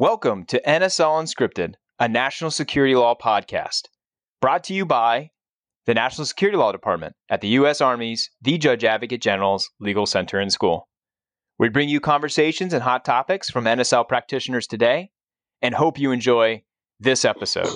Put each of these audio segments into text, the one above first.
Welcome to NSL Unscripted, a national security law podcast, brought to you by the National Security Law Department at the U.S. Army's The Judge Advocate General's Legal Center and School. We bring you conversations and hot topics from NSL practitioners today and hope you enjoy this episode.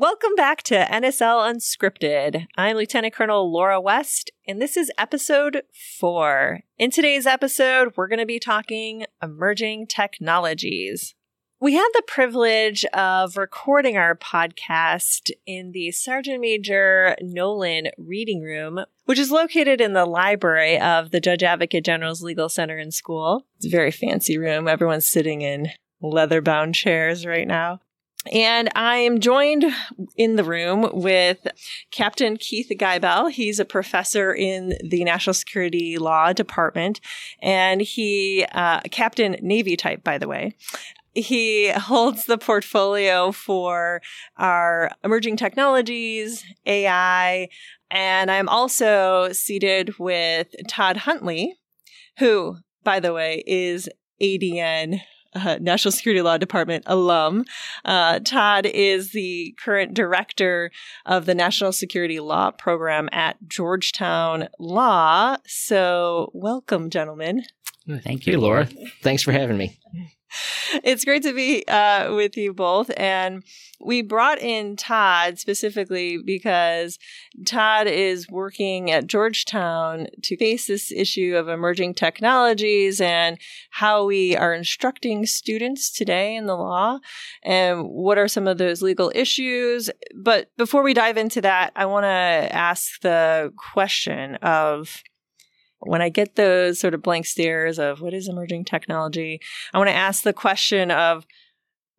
Welcome back to NSL Unscripted. I'm Lieutenant Colonel Laura West, and this is episode four. In today's episode, we're going to be talking emerging technologies. We had the privilege of recording our podcast in the Sergeant Major Nolan Reading Room, which is located in the library of the Judge Advocate General's Legal Center and School. It's a very fancy room. Everyone's sitting in leather bound chairs right now. And I am joined in the room with Captain Keith Gibel. He's a professor in the National Security Law Department, and he, uh, Captain Navy type, by the way. He holds the portfolio for our emerging technologies, AI, and I'm also seated with Todd Huntley, who, by the way, is ADN uh, National Security Law Department alum. Uh, Todd is the current director of the National Security Law Program at Georgetown Law. So, welcome, gentlemen. Thank you, Laura. Thanks for having me it's great to be uh, with you both. And we brought in Todd specifically because Todd is working at Georgetown to face this issue of emerging technologies and how we are instructing students today in the law and what are some of those legal issues. But before we dive into that, I want to ask the question of when I get those sort of blank stares of what is emerging technology, I want to ask the question of,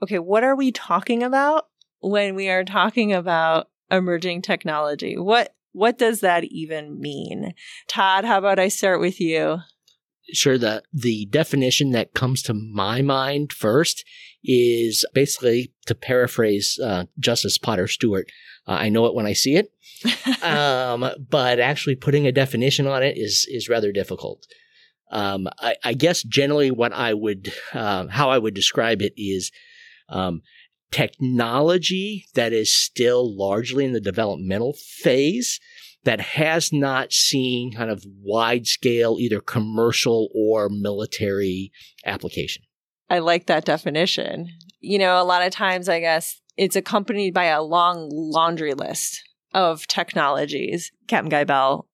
okay, what are we talking about when we are talking about emerging technology? What what does that even mean? Todd, how about I start with you? Sure. The the definition that comes to my mind first is basically to paraphrase uh, Justice Potter Stewart. Uh, I know it when I see it, um, but actually putting a definition on it is is rather difficult. Um, I, I, guess generally what I would uh, how I would describe it is um, technology that is still largely in the developmental phase that has not seen kind of wide scale either commercial or military application. I like that definition. You know, a lot of times I guess it's accompanied by a long laundry list of technologies. Captain Gibel,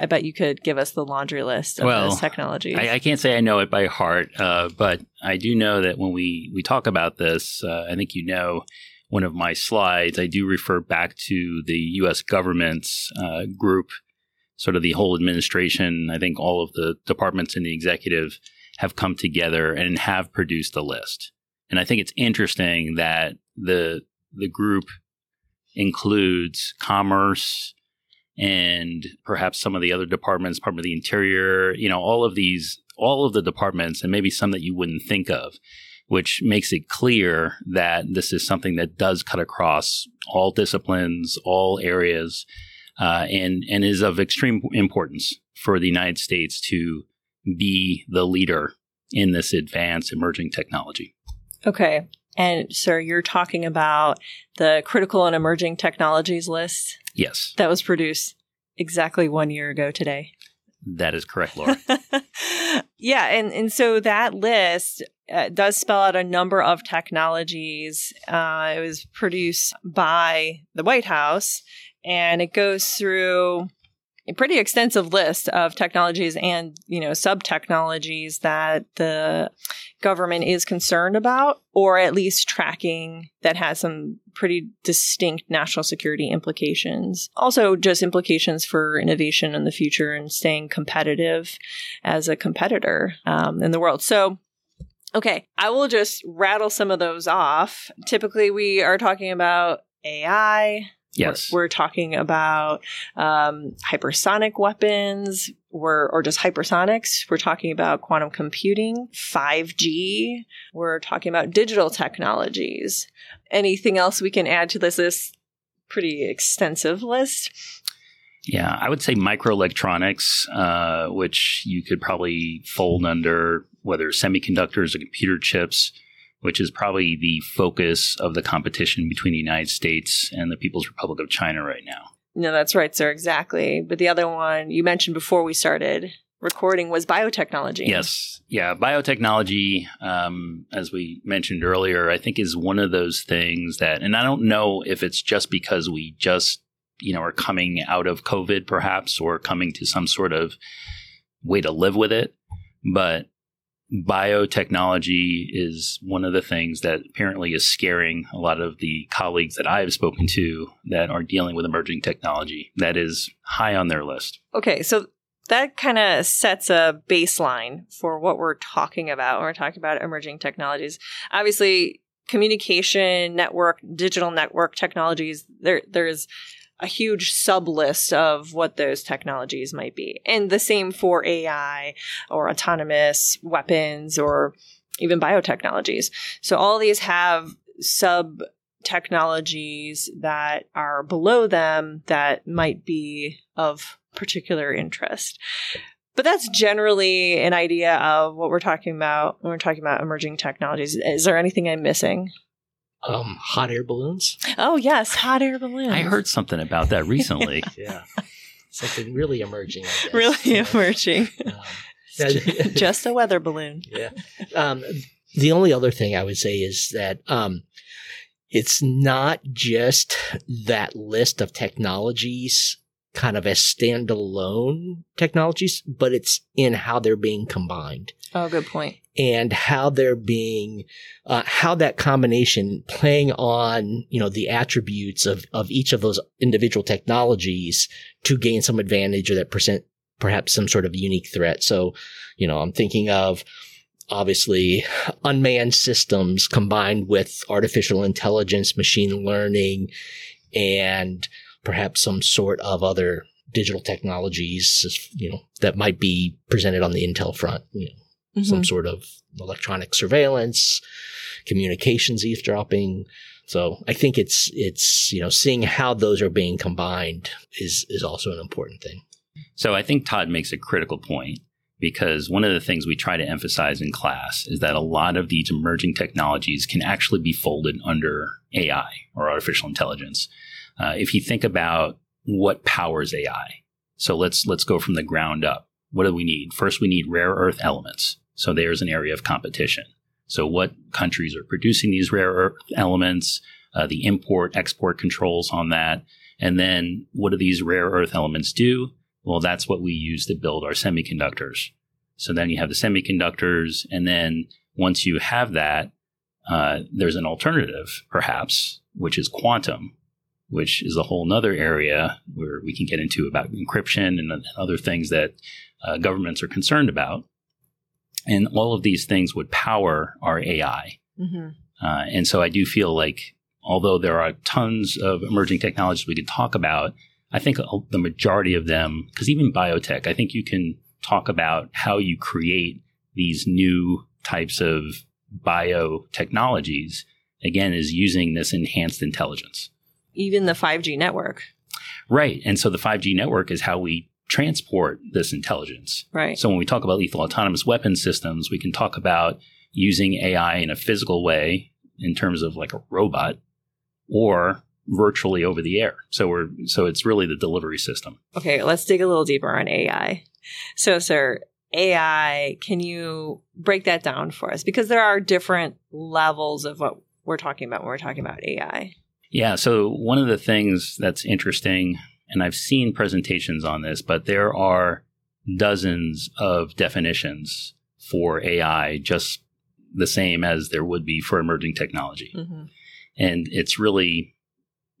I bet you could give us the laundry list of well, those technologies. I, I, can't say I know it by heart, uh, but I do know that when we, we talk about this, uh, I think you know one of my slides, I do refer back to the U.S. government's uh, group, sort of the whole administration. I think all of the departments in the executive have come together and have produced a list. And I think it's interesting that the the group includes commerce and perhaps some of the other departments, Department of the Interior, you know, all of these, all of the departments, and maybe some that you wouldn't think of, which makes it clear that this is something that does cut across all disciplines, all areas, uh, and and is of extreme importance for the United States to be the leader in this advanced emerging technology. Okay. And sir, you're talking about the critical and emerging technologies list? Yes. That was produced exactly one year ago today. That is correct, Laura. yeah, and and so that list uh, does spell out a number of technologies. Uh, it was produced by the White House, and it goes through a pretty extensive list of technologies and you know sub technologies that the government is concerned about or at least tracking that has some pretty distinct national security implications also just implications for innovation in the future and staying competitive as a competitor um, in the world so Okay, I will just rattle some of those off. Typically, we are talking about AI, Yes. We're, we're talking about um, hypersonic weapons we're, or just hypersonics. We're talking about quantum computing, 5G. We're talking about digital technologies. Anything else we can add to this, this pretty extensive list? Yeah, I would say microelectronics, uh, which you could probably fold under whether semiconductors or computer chips, which is probably the focus of the competition between the United States and the People's Republic of China right now. No, that's right, sir. Exactly. But the other one you mentioned before we started recording was biotechnology. Yes. Yeah. Biotechnology, um, as we mentioned earlier, I think is one of those things that, and I don't know if it's just because we just, you know, are coming out of COVID perhaps or coming to some sort of way to live with it, but biotechnology is one of the things that apparently is scaring a lot of the colleagues that I've spoken to that are dealing with emerging technology. That is high on their list. Okay, so that kind of sets a baseline for what we're talking about when we're talking about emerging technologies. Obviously, communication network, digital network technologies, there there's a huge sub list of what those technologies might be. And the same for AI or autonomous weapons or even biotechnologies. So all these have sub technologies that are below them that might be of particular interest. But that's generally an idea of what we're talking about when we're talking about emerging technologies. Is there anything I'm missing? Um, hot air balloons. Oh yes, hot air balloons. I heard something about that recently. Yeah, something really emerging. I guess. really emerging. Um, Just a weather balloon. yeah. Um, the only other thing I would say is that um, it's not just that list of technologies kind of as standalone technologies, but it's in how they're being combined Oh, good point. And how they're being, uh, how that combination playing on, you know, the attributes of, of each of those individual technologies to gain some advantage or that present perhaps some sort of unique threat. So, you know, I'm thinking of obviously unmanned systems combined with artificial intelligence, machine learning, and perhaps some sort of other digital technologies, you know, that might be presented on the Intel front, you know, some sort of electronic surveillance, communications eavesdropping. So I think it's, it's, you know, seeing how those are being combined is, is also an important thing. So I think Todd makes a critical point because one of the things we try to emphasize in class is that a lot of these emerging technologies can actually be folded under AI or artificial intelligence. Uh, if you think about what powers AI, so let's let's go from the ground up. What do we need? First, we need rare earth elements. So there's an area of competition. So what countries are producing these rare earth elements? Uh, the import export controls on that, and then what do these rare earth elements do? Well, that's what we use to build our semiconductors. So then you have the semiconductors, and then once you have that, uh, there's an alternative, perhaps, which is quantum, which is a whole nother area where we can get into about encryption and other things that uh, governments are concerned about. And all of these things would power our AI. hmm Uh, and so I do feel like, although there are tons of emerging technologies we could talk about, I think the majority of them, because even biotech, I think you can talk about how you create these new types of biotechnologies, again, is using this enhanced intelligence. Even the 5G network, Right. And so the 5G network is how we transport this intelligence. right? So when we talk about lethal autonomous weapon systems, we can talk about using AI in a physical way in terms of like a robot or virtually over the air. So we're so it's really the delivery system. Okay, let's dig a little deeper on AI. So, sir, AI, can you break that down for us? Because there are different levels of what we're talking about when we're talking about AI. Yeah, so one of the things that's interesting and I've seen presentations on this, but there are dozens of definitions for AI just the same as there would be for emerging technology. hmm and it's really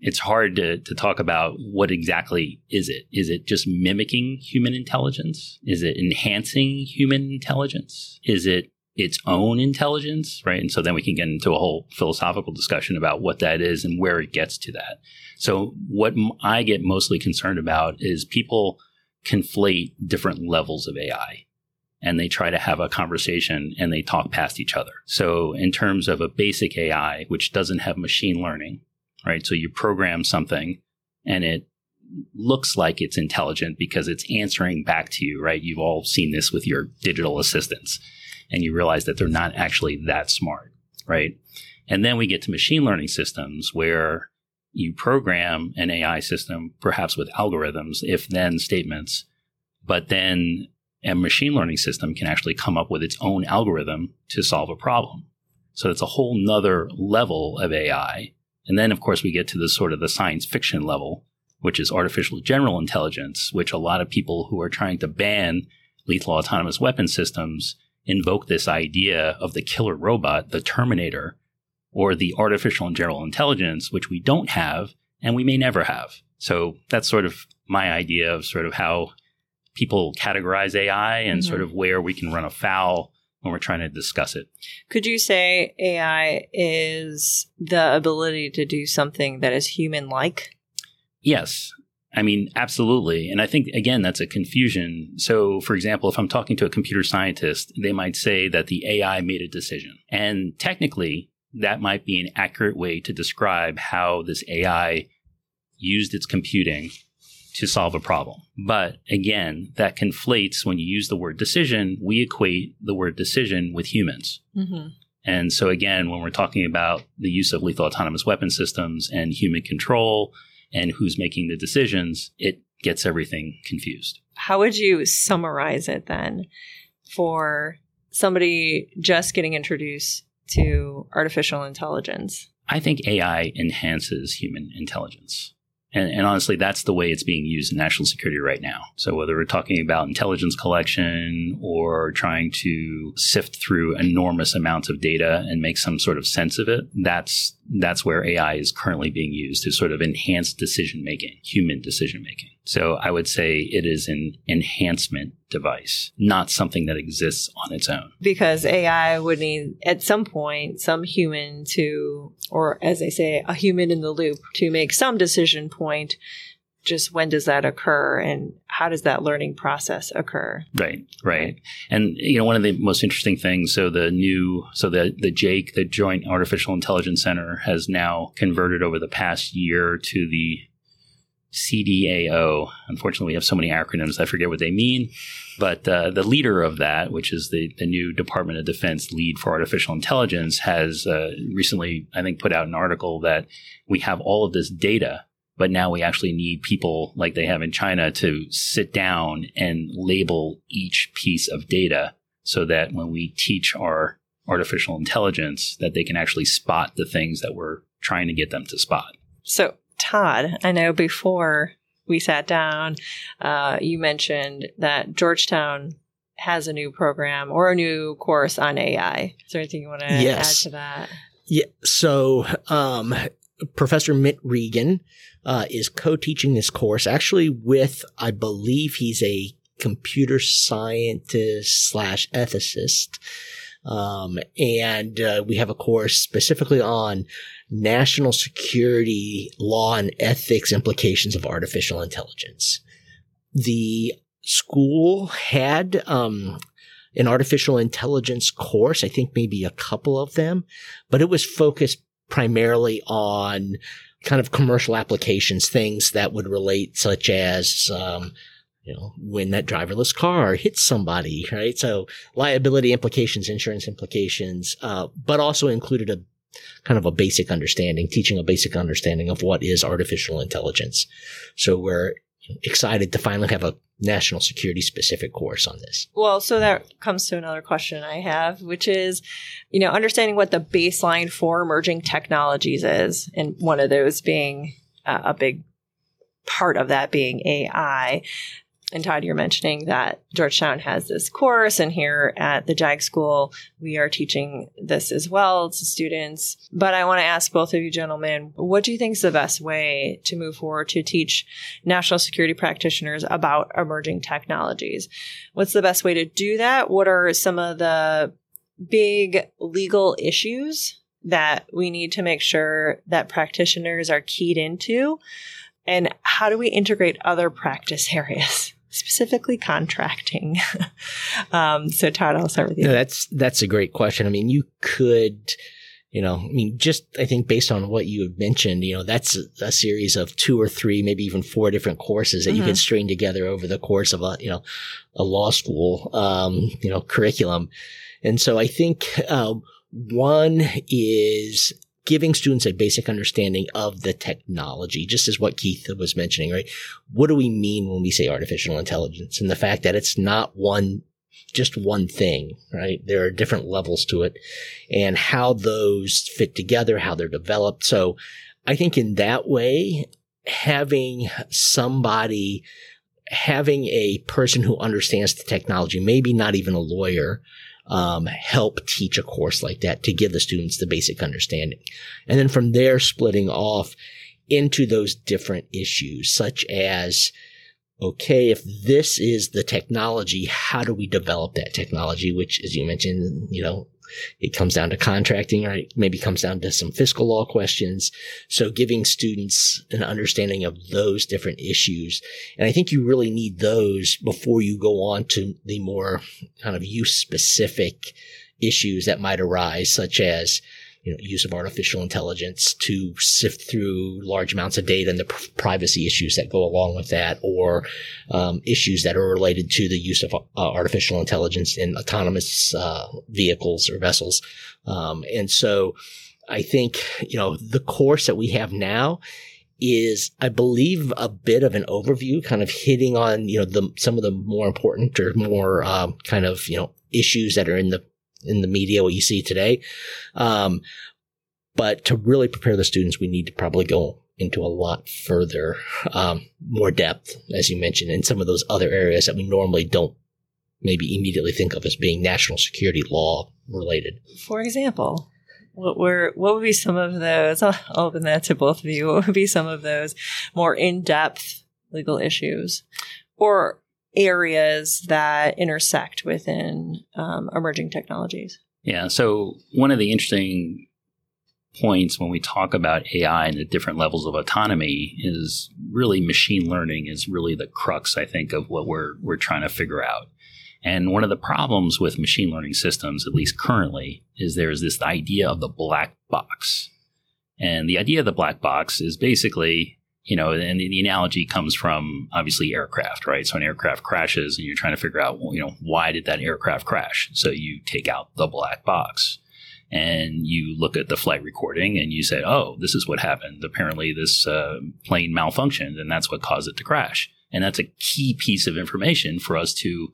it's hard to, to talk about what exactly is it. Is it just mimicking human intelligence? Is it enhancing human intelligence? Is it its own intelligence right and so then we can get into a whole philosophical discussion about what that is and where it gets to that so what I get mostly concerned about is people conflate different levels of ai and they try to have a conversation and they talk past each other. So, in terms of a basic AI, which doesn't have machine learning, right? So, you program something and it looks like it's intelligent because it's answering back to you, right? You've all seen this with your digital assistants and you realize that they're not actually that smart, right? And then we get to machine learning systems where you program an AI system, perhaps with algorithms, if then statements, but then a machine learning system can actually come up with its own algorithm to solve a problem. So it's a whole nother level of AI. And then, of course, we get to the sort of the science fiction level, which is artificial general intelligence, which a lot of people who are trying to ban lethal autonomous weapon systems invoke this idea of the killer robot, the Terminator, or the artificial and general intelligence, which we don't have and we may never have. So that's sort of my idea of sort of how people categorize AI and mm-hmm. sort of where we can run afoul when we're trying to discuss it. Could you say AI is the ability to do something that is human like? Yes. I mean, absolutely. And I think, again, that's a confusion. So, for example, if I'm talking to a computer scientist, they might say that the AI made a decision. And technically, that might be an accurate way to describe how this AI used its computing to solve a problem. But again, that conflates when you use the word decision, we equate the word decision with humans. Mm-hmm. And so, again, when we're talking about the use of lethal autonomous weapon systems and human control and who's making the decisions, it gets everything confused. How would you summarize it then for somebody just getting introduced to artificial intelligence? I think AI enhances human intelligence. And, and, honestly, that's the way it's being used in national security right now. So whether we're talking about intelligence collection or trying to sift through enormous amounts of data and make some sort of sense of it, that's that's where AI is currently being used to sort of enhance decision making, human decision making. So I would say it is an enhancement device, not something that exists on its own. Because AI would need at some point some human to, or as they say, a human in the loop to make some decision point just when does that occur and how does that learning process occur right right and you know one of the most interesting things so the new so the the JAIC the joint artificial intelligence center has now converted over the past year to the CDAO. Unfortunately, we have so many acronyms, I forget what they mean. But uh, the leader of that, which is the, the new Department of Defense lead for artificial intelligence, has uh, recently, I think, put out an article that we have all of this data but now we actually need people like they have in China to sit down and label each piece of data so that when we teach our artificial intelligence that they can actually spot the things that we're trying to get them to spot. So, Todd, I know before we sat down, uh, you mentioned that Georgetown has a new program or a new course on AI. Is there anything you want to yes. add to that? Yeah. So, um, Professor Mitt Regan uh, is co-teaching this course actually with, I believe he's a computer scientist slash ethicist. Um, and uh, we have a course specifically on national security law and ethics implications of artificial intelligence. The school had um, an artificial intelligence course, I think maybe a couple of them, but it was focused primarily on kind of commercial applications, things that would relate, such as, um, you know, when that driverless car hits somebody, right? So liability implications, insurance implications, uh, but also included a kind of a basic understanding, teaching a basic understanding of what is artificial intelligence. So we're excited to finally have a national security specific course on this. Well, so that comes to another question I have, which is, you know, understanding what the baseline for emerging technologies is, and one of those being uh, a big part of that being AI and Todd, you're mentioning that Georgetown has this course, and here at the JAG School, we are teaching this as well to students. But I want to ask both of you gentlemen, what do you think is the best way to move forward to teach national security practitioners about emerging technologies? What's the best way to do that? What are some of the big legal issues that we need to make sure that practitioners are keyed into? And how do we integrate other practice areas? Specifically contracting. um, so Todd, I'll start with you. No, that's that's a great question. I mean, you could you know, I mean, just I think based on what you had mentioned, you know, that's a, a series of two or three, maybe even four different courses that mm-hmm. you can string together over the course of a, you know, a law school, um, you know, curriculum. And so I think, uh, one is giving students a basic understanding of the technology, just as what Keith was mentioning, right? What do we mean when we say artificial intelligence and the fact that it's not one just one thing, right? There are different levels to it and how those fit together, how they're developed. So I think in that way, having somebody, having a person who understands the technology, maybe not even a lawyer, um, help teach a course like that to give the students the basic understanding. And then from there, splitting off into those different issues, such as okay, if this is the technology, how do we develop that technology? Which, as you mentioned, you know, it comes down to contracting, or it maybe comes down to some fiscal law questions. So giving students an understanding of those different issues. And I think you really need those before you go on to the more kind of use specific issues that might arise, such as, you know, use of artificial intelligence to sift through large amounts of data and the pr- privacy issues that go along with that, or um, issues that are related to the use of uh, artificial intelligence in autonomous uh, vehicles or vessels. Um, and so, I think you know the course that we have now is, I believe, a bit of an overview, kind of hitting on you know the some of the more important or more um, kind of you know issues that are in the in the media, what you see today. Um, but to really prepare the students, we need to probably go into a lot further, um, more depth, as you mentioned, in some of those other areas that we normally don't maybe immediately think of as being national security law related. For example, what were what would be some of those? I'll open that to both of you. What would be some of those more in depth legal issues, or areas that intersect within um, emerging technologies. Yeah. So, one of the interesting points when we talk about AI and the different levels of autonomy is really machine learning is really the crux, I think, of what we're we're trying to figure out. And one of the problems with machine learning systems, at least currently, is there's this idea of the black box. And the idea of the black box is basically you know, and the analogy comes from obviously aircraft, right? So an aircraft crashes and you're trying to figure out, you know, why did that aircraft crash? So you take out the black box and you look at the flight recording and you say, oh, this is what happened. Apparently this uh, plane malfunctioned and that's what caused it to crash. And that's a key piece of information for us to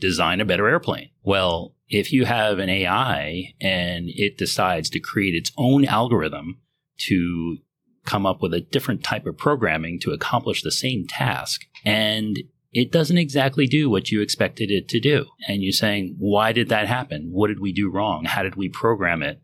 design a better airplane. Well, if you have an AI and it decides to create its own algorithm to come up with a different type of programming to accomplish the same task. And it doesn't exactly do what you expected it to do. And you're saying, why did that happen? What did we do wrong? How did we program it?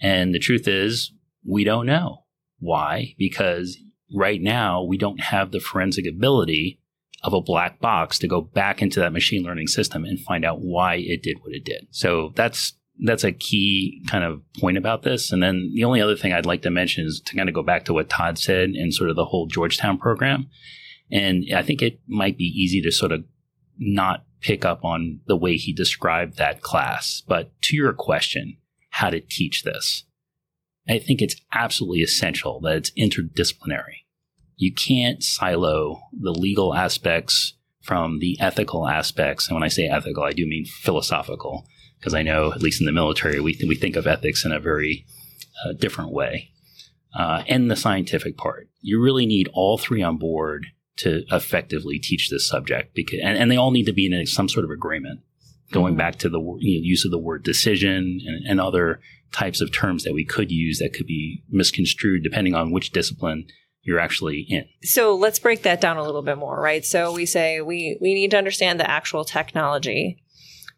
And the truth is, we don't know. Why? Because right now we don't have the forensic ability of a black box to go back into that machine learning system and find out why it did what it did. So that's that's a key kind of point about this. And then the only other thing I'd like to mention is to kind of go back to what Todd said and sort of the whole Georgetown program. And I think it might be easy to sort of not pick up on the way he described that class. But to your question, how to teach this, I think it's absolutely essential that it's interdisciplinary. You can't silo the legal aspects from the ethical aspects. And when I say ethical, I do mean philosophical because I know, at least in the military, we, th- we think of ethics in a very uh, different way. Uh, and the scientific part. You really need all three on board to effectively teach this subject because, and, and they all need to be in some sort of agreement. Going mm-hmm. back to the you know, use of the word decision and, and other types of terms that we could use that could be misconstrued depending on which discipline you're actually in. So let's break that down a little bit more, right? So we say we we need to understand the actual technology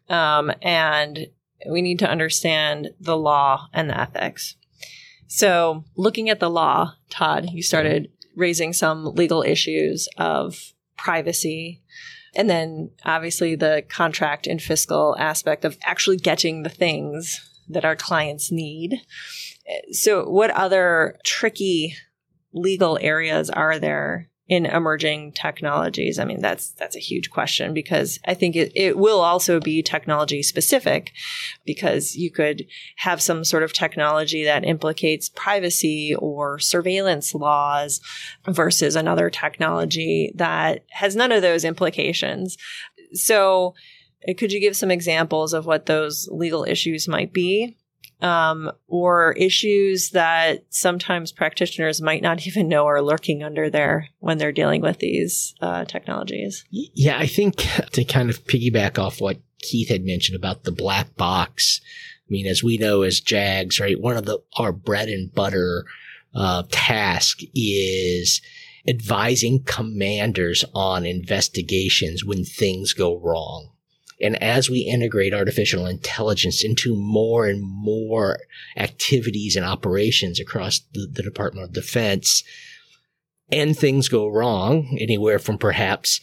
um, and we need to understand the law and the ethics. So, looking at the law, Todd, you started raising some legal issues of privacy and then obviously the contract and fiscal aspect of actually getting the things that our clients need. So, what other tricky legal areas are there in emerging technologies? I mean, that's that's a huge question because I think it, it will also be technology specific because you could have some sort of technology that implicates privacy or surveillance laws versus another technology that has none of those implications. So could you give some examples of what those legal issues might be? Um, or issues that sometimes practitioners might not even know are lurking under there when they're dealing with these uh, technologies. Yeah, I think to kind of piggyback off what Keith had mentioned about the black box. I mean, as we know as JAGs, right, one of the our bread and butter uh, task is advising commanders on investigations when things go wrong. And as we integrate artificial intelligence into more and more activities and operations across the, the Department of Defense, and things go wrong, anywhere from perhaps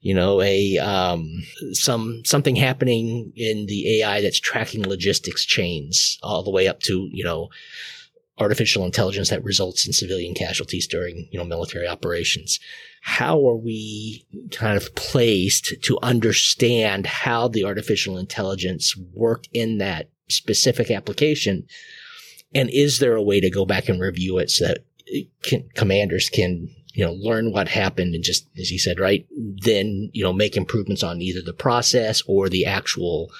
you know a um, some something happening in the AI that's tracking logistics chains all the way up to you know artificial intelligence that results in civilian casualties during you know military operations how are we kind of placed to understand how the artificial intelligence worked in that specific application? And is there a way to go back and review it so that can, commanders can, you know, learn what happened and just, as he said, right, then, you know, make improvements on either the process or the actual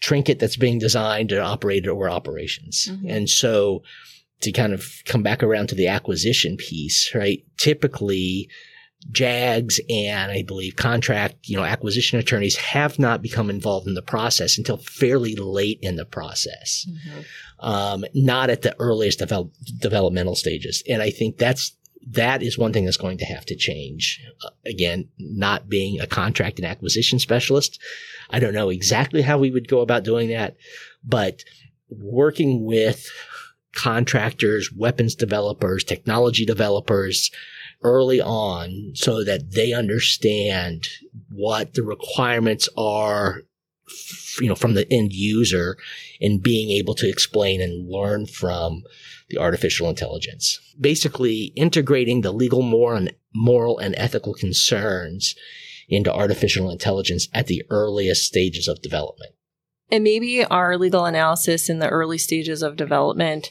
trinket that's being designed or operated or operations. Mm-hmm. And so to kind of come back around to the acquisition piece, right? Typically, JAGs and I believe contract, you know, acquisition attorneys have not become involved in the process until fairly late in the process. Mm-hmm. Um, not at the earliest develop, developmental stages. And I think that's, that is one thing that's going to have to change. Uh, again, not being a contract and acquisition specialist. I don't know exactly how we would go about doing that, but working with contractors, weapons developers, technology developers, early on so that they understand what the requirements are you know from the end user and being able to explain and learn from the artificial intelligence. Basically integrating the legal moral and moral and ethical concerns into artificial intelligence at the earliest stages of development and maybe our legal analysis in the early stages of development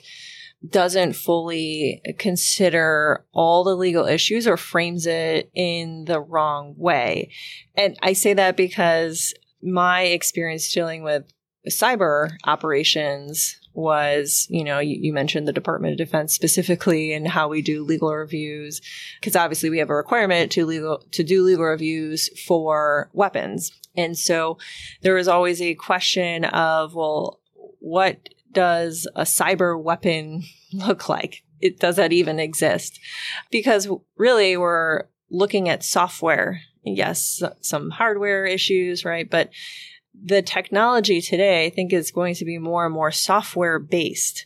doesn't fully consider all the legal issues or frames it in the wrong way. And I say that because my experience dealing with cyber operations was, you know, you, you, mentioned the Department of Defense specifically and how we do legal reviews, because obviously we have a requirement to legal to do legal reviews for weapons. And so there was always a question of, well, what does a cyber weapon look like? It does that even exist? Because really we're looking at software. Yes, some hardware issues, right? But the technology today, I think, is going to be more and more software based.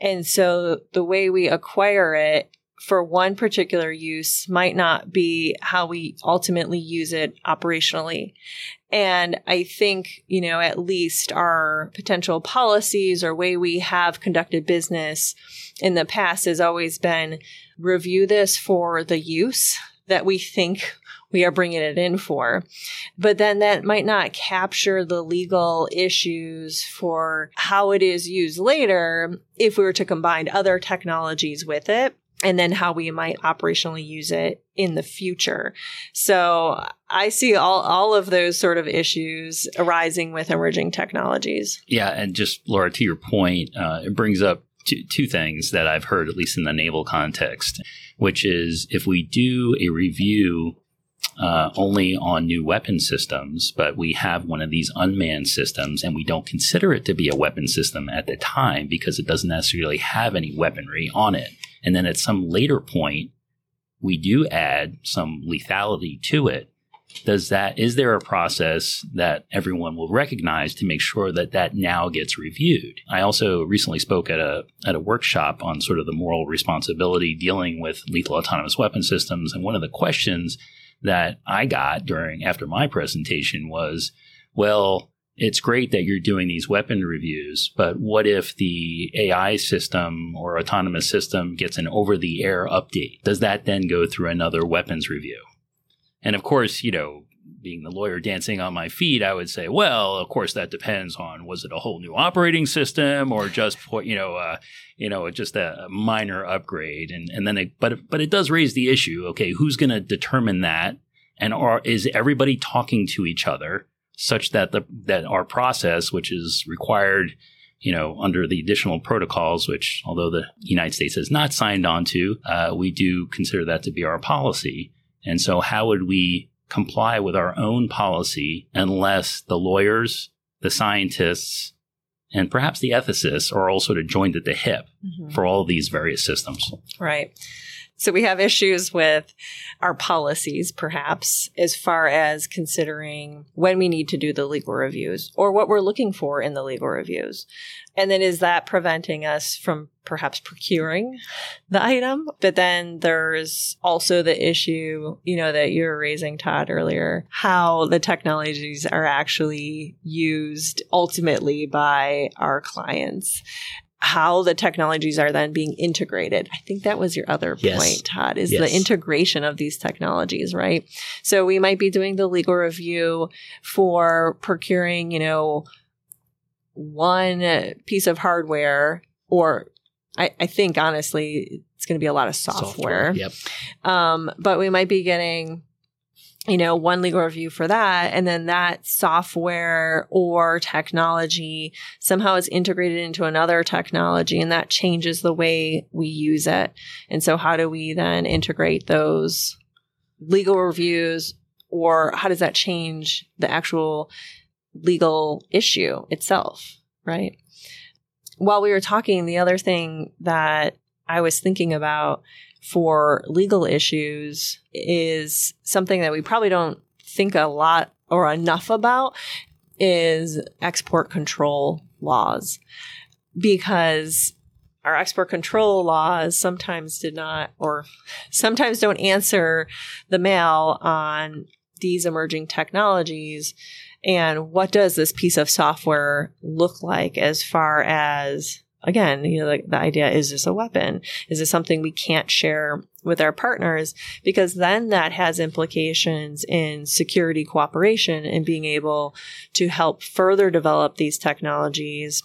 And so the way we acquire it for one particular use might not be how we ultimately use it operationally. And I think, you know, at least our potential policies or way we have conducted business in the past has always been review this for the use that we think we are bringing it in for. But then that might not capture the legal issues for how it is used later if we were to combine other technologies with it and then how we might operationally use it in the future. So I see all, all of those sort of issues arising with emerging technologies. Yeah. And just Laura, to your point, uh, it brings up two, two things that I've heard, at least in the naval context, which is if we do a review uh, only on new weapon systems, but we have one of these unmanned systems and we don't consider it to be a weapon system at the time because it doesn't necessarily have any weaponry on it. And then at some later point, we do add some lethality to it. Does that, is there a process that everyone will recognize to make sure that that now gets reviewed? I also recently spoke at a, at a workshop on sort of the moral responsibility dealing with lethal autonomous weapon systems. And one of the questions that I got during, after my presentation was, well, it's great that you're doing these weapon reviews, but what if the AI system or autonomous system gets an over the air update? Does that then go through another weapons review? And of course, you know, being the lawyer dancing on my feet, I would say, well, of course, that depends on was it a whole new operating system or just you know, uh, you know, just a, minor upgrade, and and then it, but but it does raise the issue. Okay, who's going to determine that, and are is everybody talking to each other such that the that our process, which is required. You know, under the additional protocols, which although the United States has not signed on to, uh, we do consider that to be our policy. And so, how would we comply with our own policy unless the lawyers, the scientists, and perhaps the ethicists are all sort of joined at the hip mm-hmm. for all of these various systems. Right. So we have issues with our policies, perhaps, as far as considering when we need to do the legal reviews or what we're looking for in the legal reviews. And then is that preventing us from perhaps procuring the item? But then there's also the issue, you know, that you were raising, Todd, earlier, how the technologies are actually used ultimately by our clients how the technologies are then being integrated. I think that was your other yes. point, Todd, is yes. the integration of these technologies, right? So we might be doing the legal review for procuring, you know, one piece of hardware or I, I think honestly it's going to be a lot of software. software yep. Um, but we might be getting you know, one legal review for that. And then that software or technology somehow is integrated into another technology and that changes the way we use it. And so how do we then integrate those legal reviews or how does that change the actual legal issue itself? Right. While we were talking, the other thing that I was thinking about for legal issues is something that we probably don't think a lot or enough about is export control laws. Because our export control laws sometimes did not or sometimes don't answer the mail on these emerging technologies. And what does this piece of software look like as far as again, you know, the, the idea is this a weapon? Is this something we can't share with our partners? Because then that has implications in security cooperation and being able to help further develop these technologies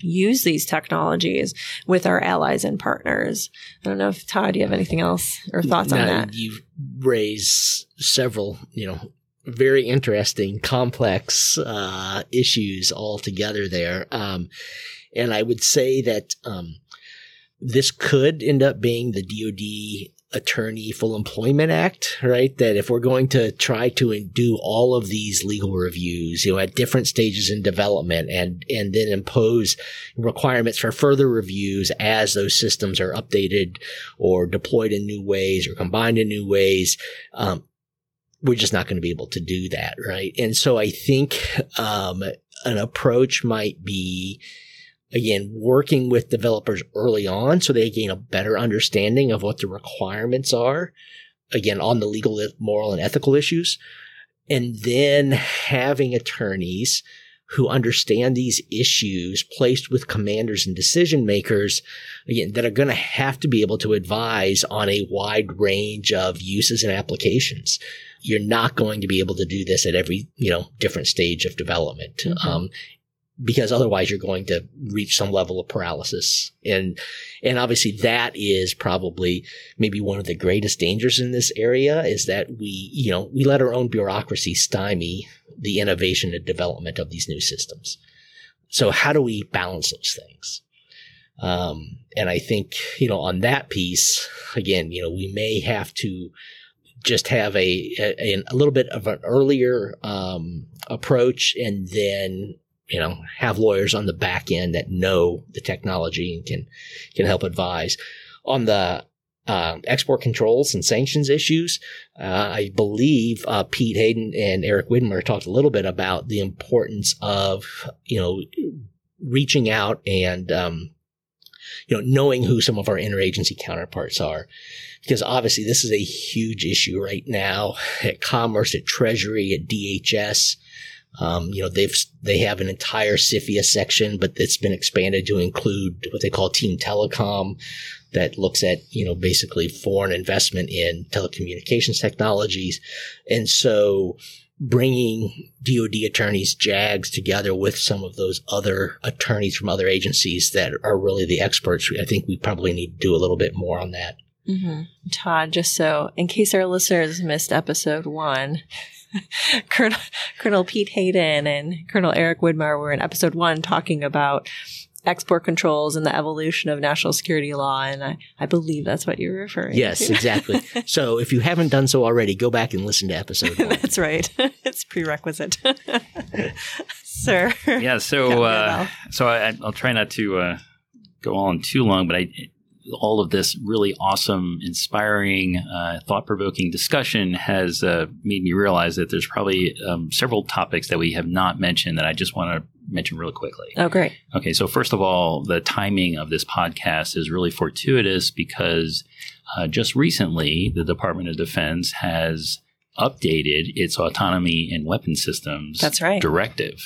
use these technologies with our allies and partners. I don't know if Todd, do you have anything else or thoughts on that? You raise several, you know, very interesting, complex uh, issues all together there. Um, and I would say that um, this could end up being the DoD Attorney Full Employment Act, right? That if we're going to try to do all of these legal reviews, you know, at different stages in development and, and then impose requirements for further reviews as those systems are updated or deployed in new ways or combined in new ways, um, we're just not going to be able to do that, right? And so I think um, an approach might be again, working with developers early on so they gain a better understanding of what the requirements are, again, on the legal, moral, and ethical issues. And then having attorneys who understand these issues placed with commanders and decision makers, again, that are going to have to be able to advise on a wide range of uses and applications. You're not going to be able to do this at every, you know, different stage of development. Mm-hmm. Um, because otherwise you're going to reach some level of paralysis. And, and obviously that is probably maybe one of the greatest dangers in this area is that we, you know, we let our own bureaucracy stymie the innovation and development of these new systems. So how do we balance those things? Um, and I think, you know, on that piece, again, you know, we may have to just have a, a, a little bit of an earlier, um, approach and then you know, have lawyers on the back end that know the technology and can, can help advise. On the uh, export controls and sanctions issues, uh, I believe uh, Pete Hayden and Eric Widmer talked a little bit about the importance of, you know, reaching out and, um, you know, knowing who some of our interagency counterparts are. Because obviously this is a huge issue right now at Commerce, at Treasury, at DHS Um, you know, they've they have an entire CFIUS section, but it's been expanded to include what they call Team Telecom, that looks at you know basically foreign investment in telecommunications technologies, and so bringing DoD attorneys, JAGs together with some of those other attorneys from other agencies that are really the experts. I think we probably need to do a little bit more on that. Mm-hmm. Todd, just so in case our listeners missed episode one, Colonel, Colonel Pete Hayden and Colonel Eric Widmar were in episode one talking about export controls and the evolution of national security law. And I, I believe that's what you're referring yes, to. Yes, exactly. so if you haven't done so already, go back and listen to episode one. that's right. it's prerequisite. Sir. Yeah, so uh, so I, will try not to uh, go on too long, but I all of this really awesome, inspiring, uh, thought provoking discussion has uh, made me realize that there's probably um, several topics that we have not mentioned that I just want to mention real quickly. Oh, great. Okay, so first of all, the timing of this podcast is really fortuitous because uh, just recently the Department of Defense has updated its autonomy and weapon systems That's right. directive.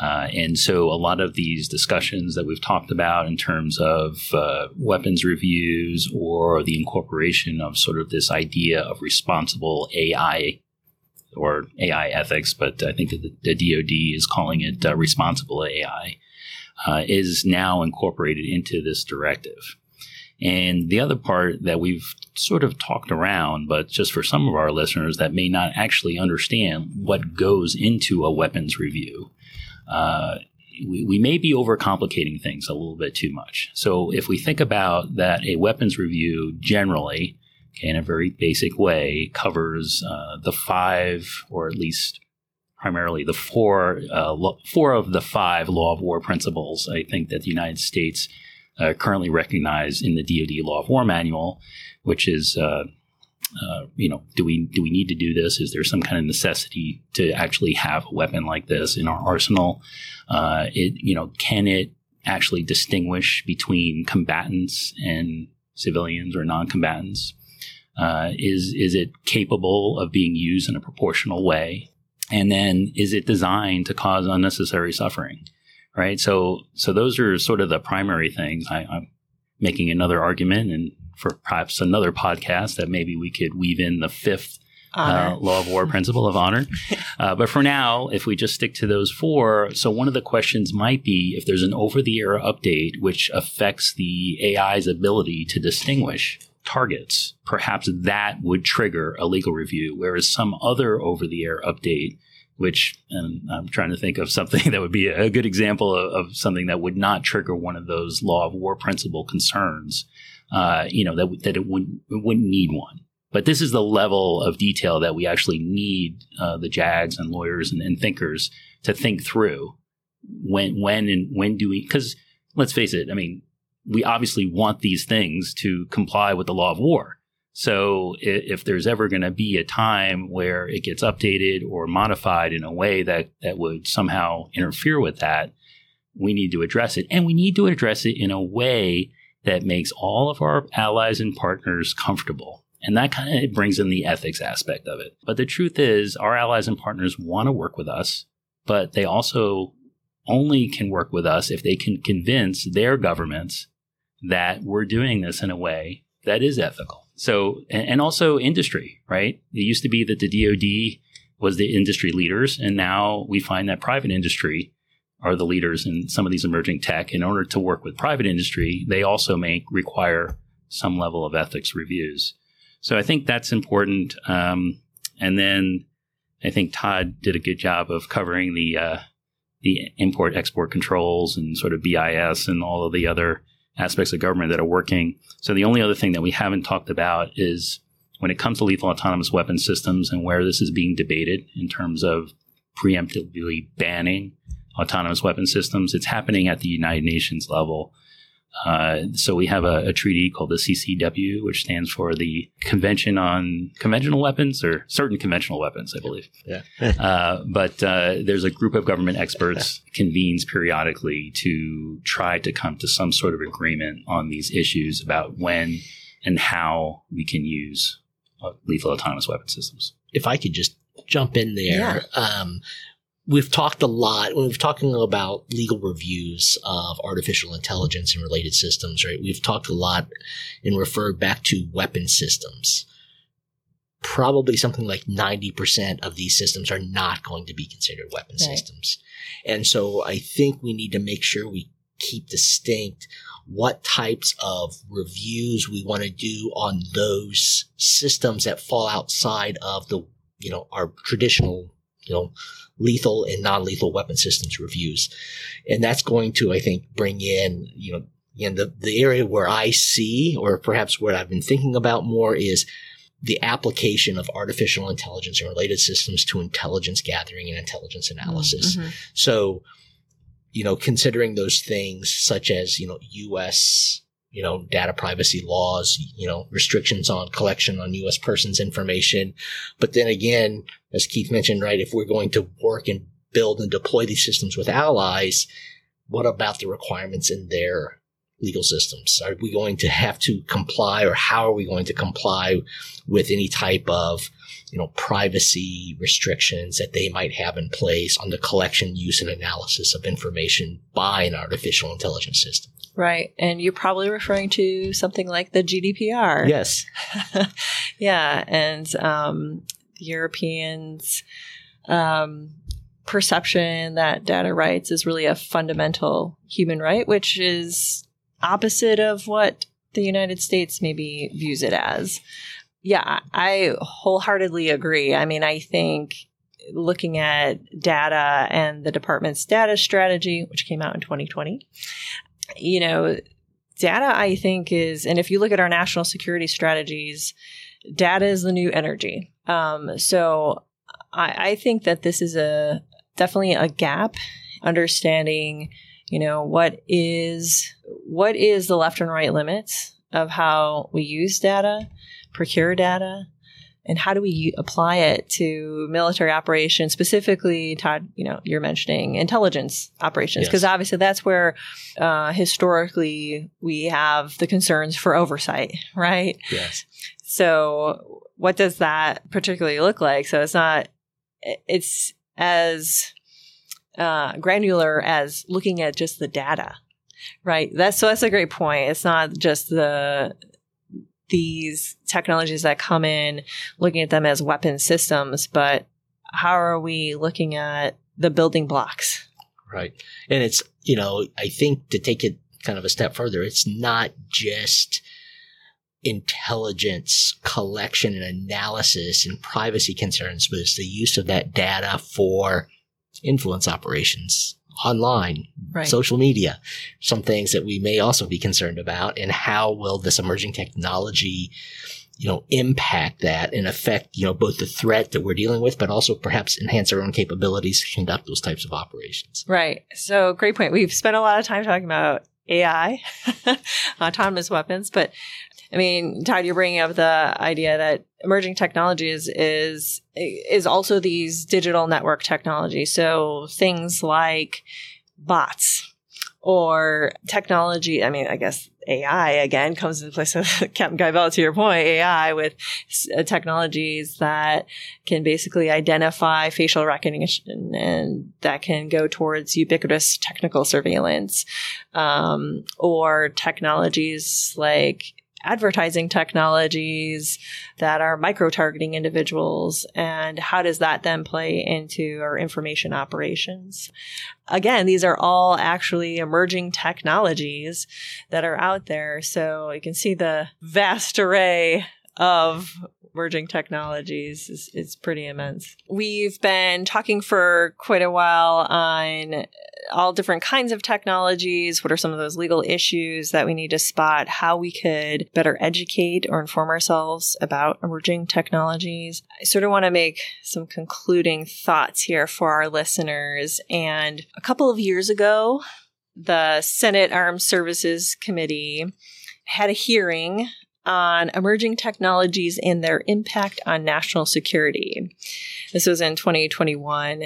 Uh, and so a lot of these discussions that we've talked about in terms of uh, weapons reviews or the incorporation of sort of this idea of responsible AI or AI ethics, but I think that the, the DoD is calling it uh, responsible AI, uh, is now incorporated into this directive. And the other part that we've sort of talked around, but just for some of our listeners that may not actually understand what goes into a weapons review, uh, we, we may be overcomplicating things a little bit too much. So if we think about that, a weapons review generally, okay, in a very basic way, covers uh, the five, or at least primarily the four, uh, four of the five law of war principles. I think that the United States uh, currently recognize in the DoD Law of War Manual, which is uh, you know, do we do we need to do this? Is there some kind of necessity to actually have a weapon like this in our arsenal? Uh, it you know, can it actually distinguish between combatants and civilians or non-combatants? Uh, is is it capable of being used in a proportional way? And then is it designed to cause unnecessary suffering? Right. So so those are sort of the primary things. I, I'm making another argument, and for perhaps another podcast that maybe we could weave in the fifth uh, law of war principle of honor. Uh, but for now, if we just stick to those four, so one of the questions might be if there's an over the air update which affects the AI's ability to distinguish targets, perhaps that would trigger a legal review, whereas some other over the air update which and I'm trying to think of something that would be a good example of, of, something that would not trigger one of those law of war principle concerns uh, you know, that, that it wouldn't, it wouldn't need one. But this is the level of detail that we actually need uh, the JAGs and lawyers and, and, thinkers to think through. When, when, and when do we? Because let's face it. I mean, we obviously want these things to comply with the law of war. So if, if there's ever going to be a time where it gets updated or modified in a way that that would somehow interfere with that, we need to address it, and we need to address it in a way that makes all of our allies and partners comfortable. And that kind of brings in the ethics aspect of it. But the truth is, our allies and partners want to work with us, but they also only can work with us if they can convince their governments that we're doing this in a way that is ethical. So, and also industry, right? It used to be that the DoD was the industry leaders, and now we find that private industry are the leaders in some of these emerging tech. In order to work with private industry, they also may require some level of ethics reviews. So I think that's important. Um, and then I think Todd did a good job of covering the uh, the import export controls and sort of BIS and all of the other aspects of government that are working. So the only other thing that we haven't talked about is when it comes to lethal autonomous weapon systems and where this is being debated in terms of preemptively banning autonomous weapon systems. It's happening at the United Nations level. Uh, so we have a, a, treaty called the CCW, which stands for the Convention on Conventional Weapons or certain conventional weapons, I believe. Yeah. uh, but uh, there's a group of government experts convenes periodically to try to come to some sort of agreement on these issues about when and how we can use uh, lethal autonomous weapon systems. If I could just jump in there. Yeah. Um, we've talked a lot when we've talking about legal reviews of artificial intelligence and related systems, right? We've talked a lot and referred back to weapon systems. Probably something like 90% of these systems are not going to be considered weapon Right. systems. And so I think we need to make sure we keep distinct what types of reviews we want to do on those systems that fall outside of the, you know, our traditional, you know, lethal and non-lethal weapon systems reviews. And that's going to, I think, bring in, you know, in the, the area where I see, or perhaps what I've been thinking about more is the application of artificial intelligence and related systems to intelligence gathering and intelligence analysis. Mhm. So, you know, considering those things such as, you know, U.S., you know, data privacy laws, you know, restrictions on collection on U.S. persons information. But then again, as Keith mentioned, right, if we're going to work and build and deploy these systems with allies, what about the requirements in their legal systems? Are we going to have to comply or how are we going to comply with any type of, you know, privacy restrictions that they might have in place on the collection, use, and analysis of information by an artificial intelligence system? Right. And you're probably referring to something like the GDPR. Yes. yeah. And um, the Europeans' um, perception that data rights is really a fundamental human right, which is opposite of what the United States maybe views it as. Yeah, I wholeheartedly agree. I mean, I think looking at data and the department's data strategy, which came out in 2020, you know, data, I think, is, and if you look at our national security strategies, data is the new energy. Um, so I, I think that this is a definitely a gap understanding, you know, what is what is the left and right limits of how we use data, procure data, and how do we apply it to military operations specifically todd you know you're mentioning intelligence operations Yes. because obviously that's where uh, historically we have the concerns for oversight right Yes. so what does that particularly look like so it's not it's as uh, granular as looking at just the data right? That's so that's a great point. It's not just the these technologies that come in looking at them as weapon systems but how are we looking at the building blocks? Right. And it's, you know, I think to take it kind of a step further, it's not just intelligence collection and analysis and privacy concerns, but it's the use of that data for influence operations online, right social media, some things that we may also be concerned about, and how will this emerging technology, you know, impact that and affect, you know, both the threat that we're dealing with, but also perhaps enhance our own capabilities to conduct those types of operations. Right. So great point. We've spent a lot of time talking about AI, autonomous weapons, but I mean, Todd, you're bringing up the idea that emerging technologies is is also these digital network technologies. So things like bots or technology. I mean, I guess AI again comes into place. Of Captain Gibel, to your point, AI with uh, technologies that can basically identify facial recognition and that can go towards ubiquitous technical surveillance um, or technologies like advertising technologies that are micro targeting individuals and how does that then play into our information operations? Again these are all actually emerging technologies that are out there. So you can see the vast array of emerging technologies is, is pretty immense. We've been talking for quite a while on all different kinds of technologies. What are some of those legal issues that we need to spot? How we could better educate or inform ourselves about emerging technologies. I sort of want to make some concluding thoughts here for our listeners. And a couple of years ago, the Senate Armed Services Committee had a hearing on emerging technologies and their impact on national security. This was in 2021.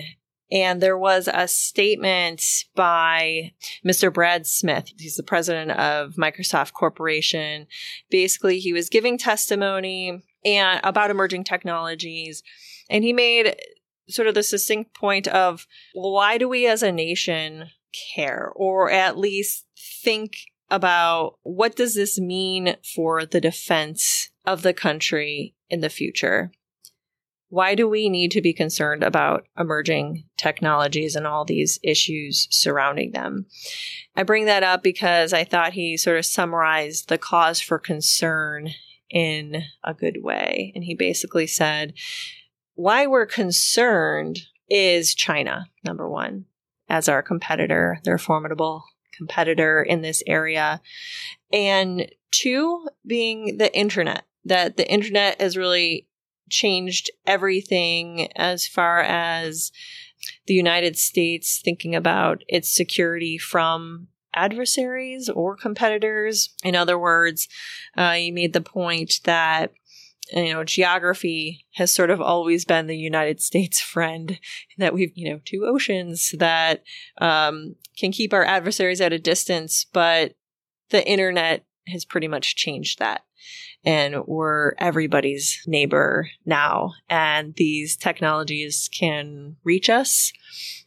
And there was a statement by Mr. Brad Smith. He's the president of Microsoft Corporation. Basically, he was giving testimony and about emerging technologies. And he made sort of the succinct point of why do we as a nation care or at least think about what does this mean for the defense of the country in the future? Why do we need to be concerned about emerging technologies and all these issues surrounding them? I bring that up because I thought he sort of summarized the cause for concern in a good way. And he basically said, why we're concerned is China, number one, as our competitor. They're formidable competitor in this area. And two, being the internet, that the internet has really changed everything as far as the United States thinking about its security from adversaries or competitors. In other words, uh, you made the point that you know geography has sort of always been the United States friend. That we've you know two oceans that um, can keep our adversaries at a distance, but the internet has pretty much changed that and we're everybody's neighbor now. And these technologies can reach us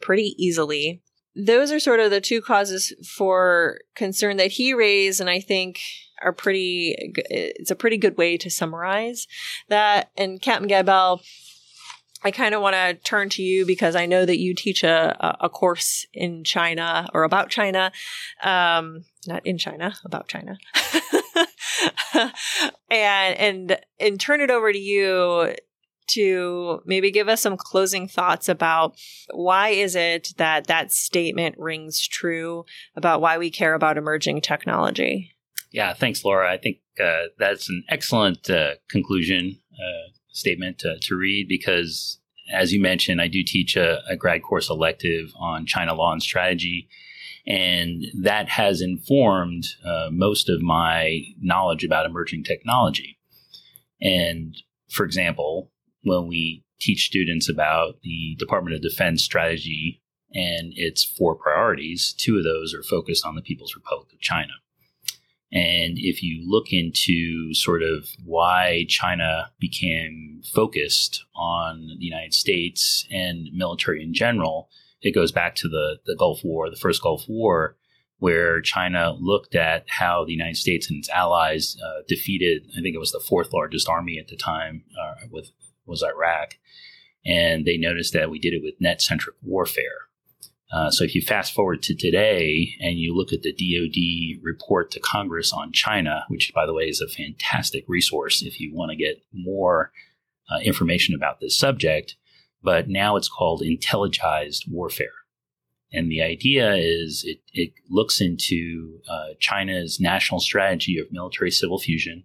pretty easily. Those are sort of the two causes for concern that he raised, and I think are pretty. It's a pretty good way to summarize that. And Captain Gibel, I kind of want to turn to you because I know that you teach a, a course in China or about China, um, not in China, about China. and and and turn it over to you to maybe give us some closing thoughts about why is it that that statement rings true about why we care about emerging technology. Yeah, thanks, Laura. I think uh, that's an excellent uh, conclusion uh, statement to, to, read because, as you mentioned, I do teach a, a grad course elective on China law and strategy. And that has informed uh, most of my knowledge about emerging technology. And for example, when we teach students about the Department of Defense strategy and its four priorities, two of those are focused on the People's Republic of China. And if you look into sort of why China became focused on the United States and military in general, it goes back to the, the Gulf War, the first Gulf War, where China looked at how the United States and its allies uh, defeated, I think it was the fourth largest army at the time, uh, with was Iraq, and they noticed that we did it with net centric warfare. Uh, so if you fast forward to today and you look at the DoD report to Congress on China, which by the way is a fantastic resource if you want to get more uh, information about this subject, but now it's called intelligized warfare. And the idea is it, it looks into uh, China's national strategy of military civil fusion.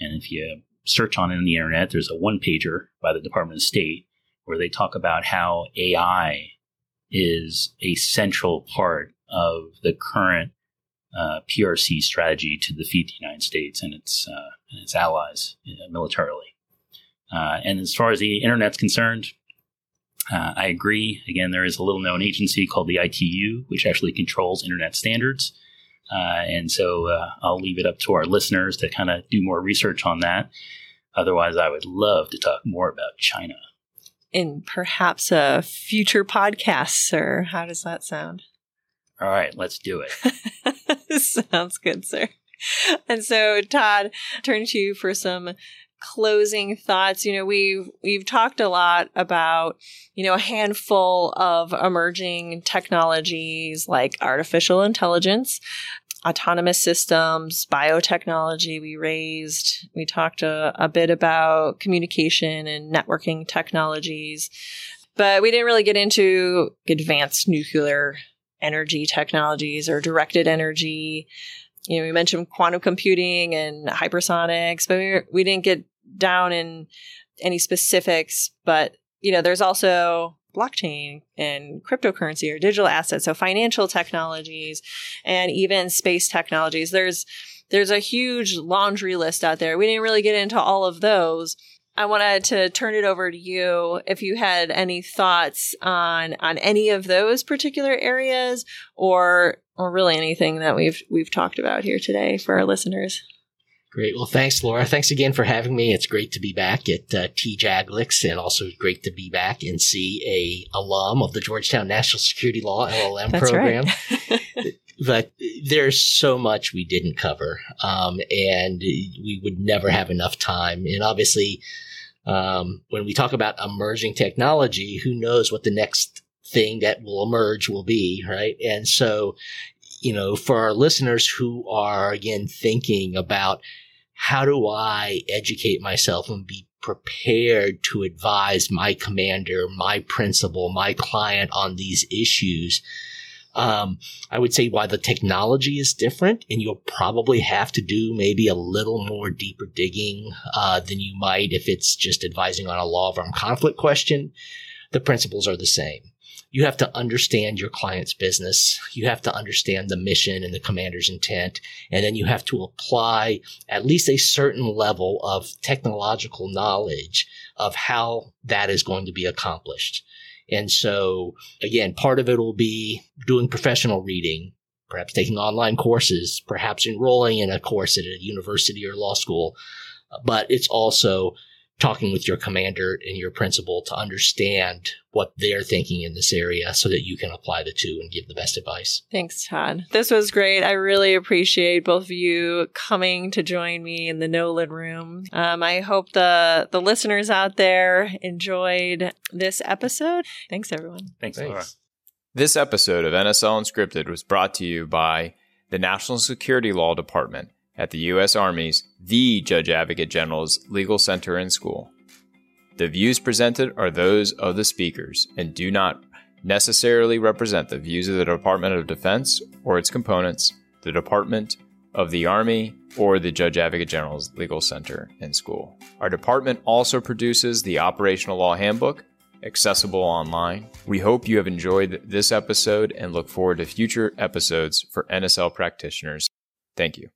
And if you search on it on the internet, there's a one pager by the Department of State where they talk about how AI is a central part of the current uh, PRC strategy to defeat the United States and its, uh, and its allies uh, militarily. Uh, and as far as the internet's concerned, uh, I agree. Again, there is a little known agency called the ITU, which actually controls internet standards. Uh, and so uh, I'll leave it up to our listeners to kind of do more research on that. Otherwise, I would love to talk more about China. In perhaps a future podcast, sir. How does that sound? All right, let's do it. Sounds good, sir. And so, Todd, turn to you for some closing thoughts. You know we've we've talked a lot about you know a handful of emerging technologies like artificial intelligence autonomous systems biotechnology we raised. We talked a, a bit about communication and networking technologies. But we didn't really get into advanced nuclear energy technologies or directed energy. You know, we mentioned quantum computing and hypersonics, but we, we didn't get down in any specifics, but you know, there's also blockchain and cryptocurrency or digital assets, so financial technologies and even space technologies. There's there's a huge laundry list out there. We didn't really get into all of those. I wanted to turn it over to you if you had any thoughts on on any of those particular areas or or really anything that we've we've talked about here today for our listeners. Great. Well, thanks, Laura. Thanks again for having me. It's great to be back at uh, TJAGLCS and also great to be back and see a alum of the Georgetown National Security Law LLM That's program. right. but there's so much we didn't cover, um, and we would never have enough time. And obviously, um, when we talk about emerging technology, who knows what the next thing that will emerge will be, right? And so, you know, for our listeners who are again thinking about how do I educate myself and be prepared to advise my commander, my principal, my client on these issues? Um, I would say why the technology is different, and you'll probably have to do maybe a little more deeper digging uh, than you might if it's just advising on a law of armed conflict question. The principles are the same you have to understand your client's business. You have to understand the mission and the commander's intent. And then you have to apply at least a certain level of technological knowledge of how that is going to be accomplished. And so again, part of it will be doing professional reading, perhaps taking online courses, perhaps enrolling in a course at a university or law school. But it's also talking with your commander and your principal to understand what they're thinking in this area so that you can apply the two and give the best advice. Thanks, Todd. This was great. I really appreciate both of you coming to join me in the Nolan room. Um, I hope the the listeners out there enjoyed this episode. Thanks, everyone. Thanks, Laura. Thanks. This episode of NSL Unscripted was brought to you by the National Security Law Department at the U.S. Army's The Judge Advocate General's Legal Center and School. The views presented are those of the speakers and do not necessarily represent the views of the Department of Defense or its components, the Department of the Army, or the Judge Advocate General's Legal Center and School. Our department also produces the Operational Law Handbook, accessible online. We hope you have enjoyed this episode and look forward to future episodes for NSL practitioners. Thank you.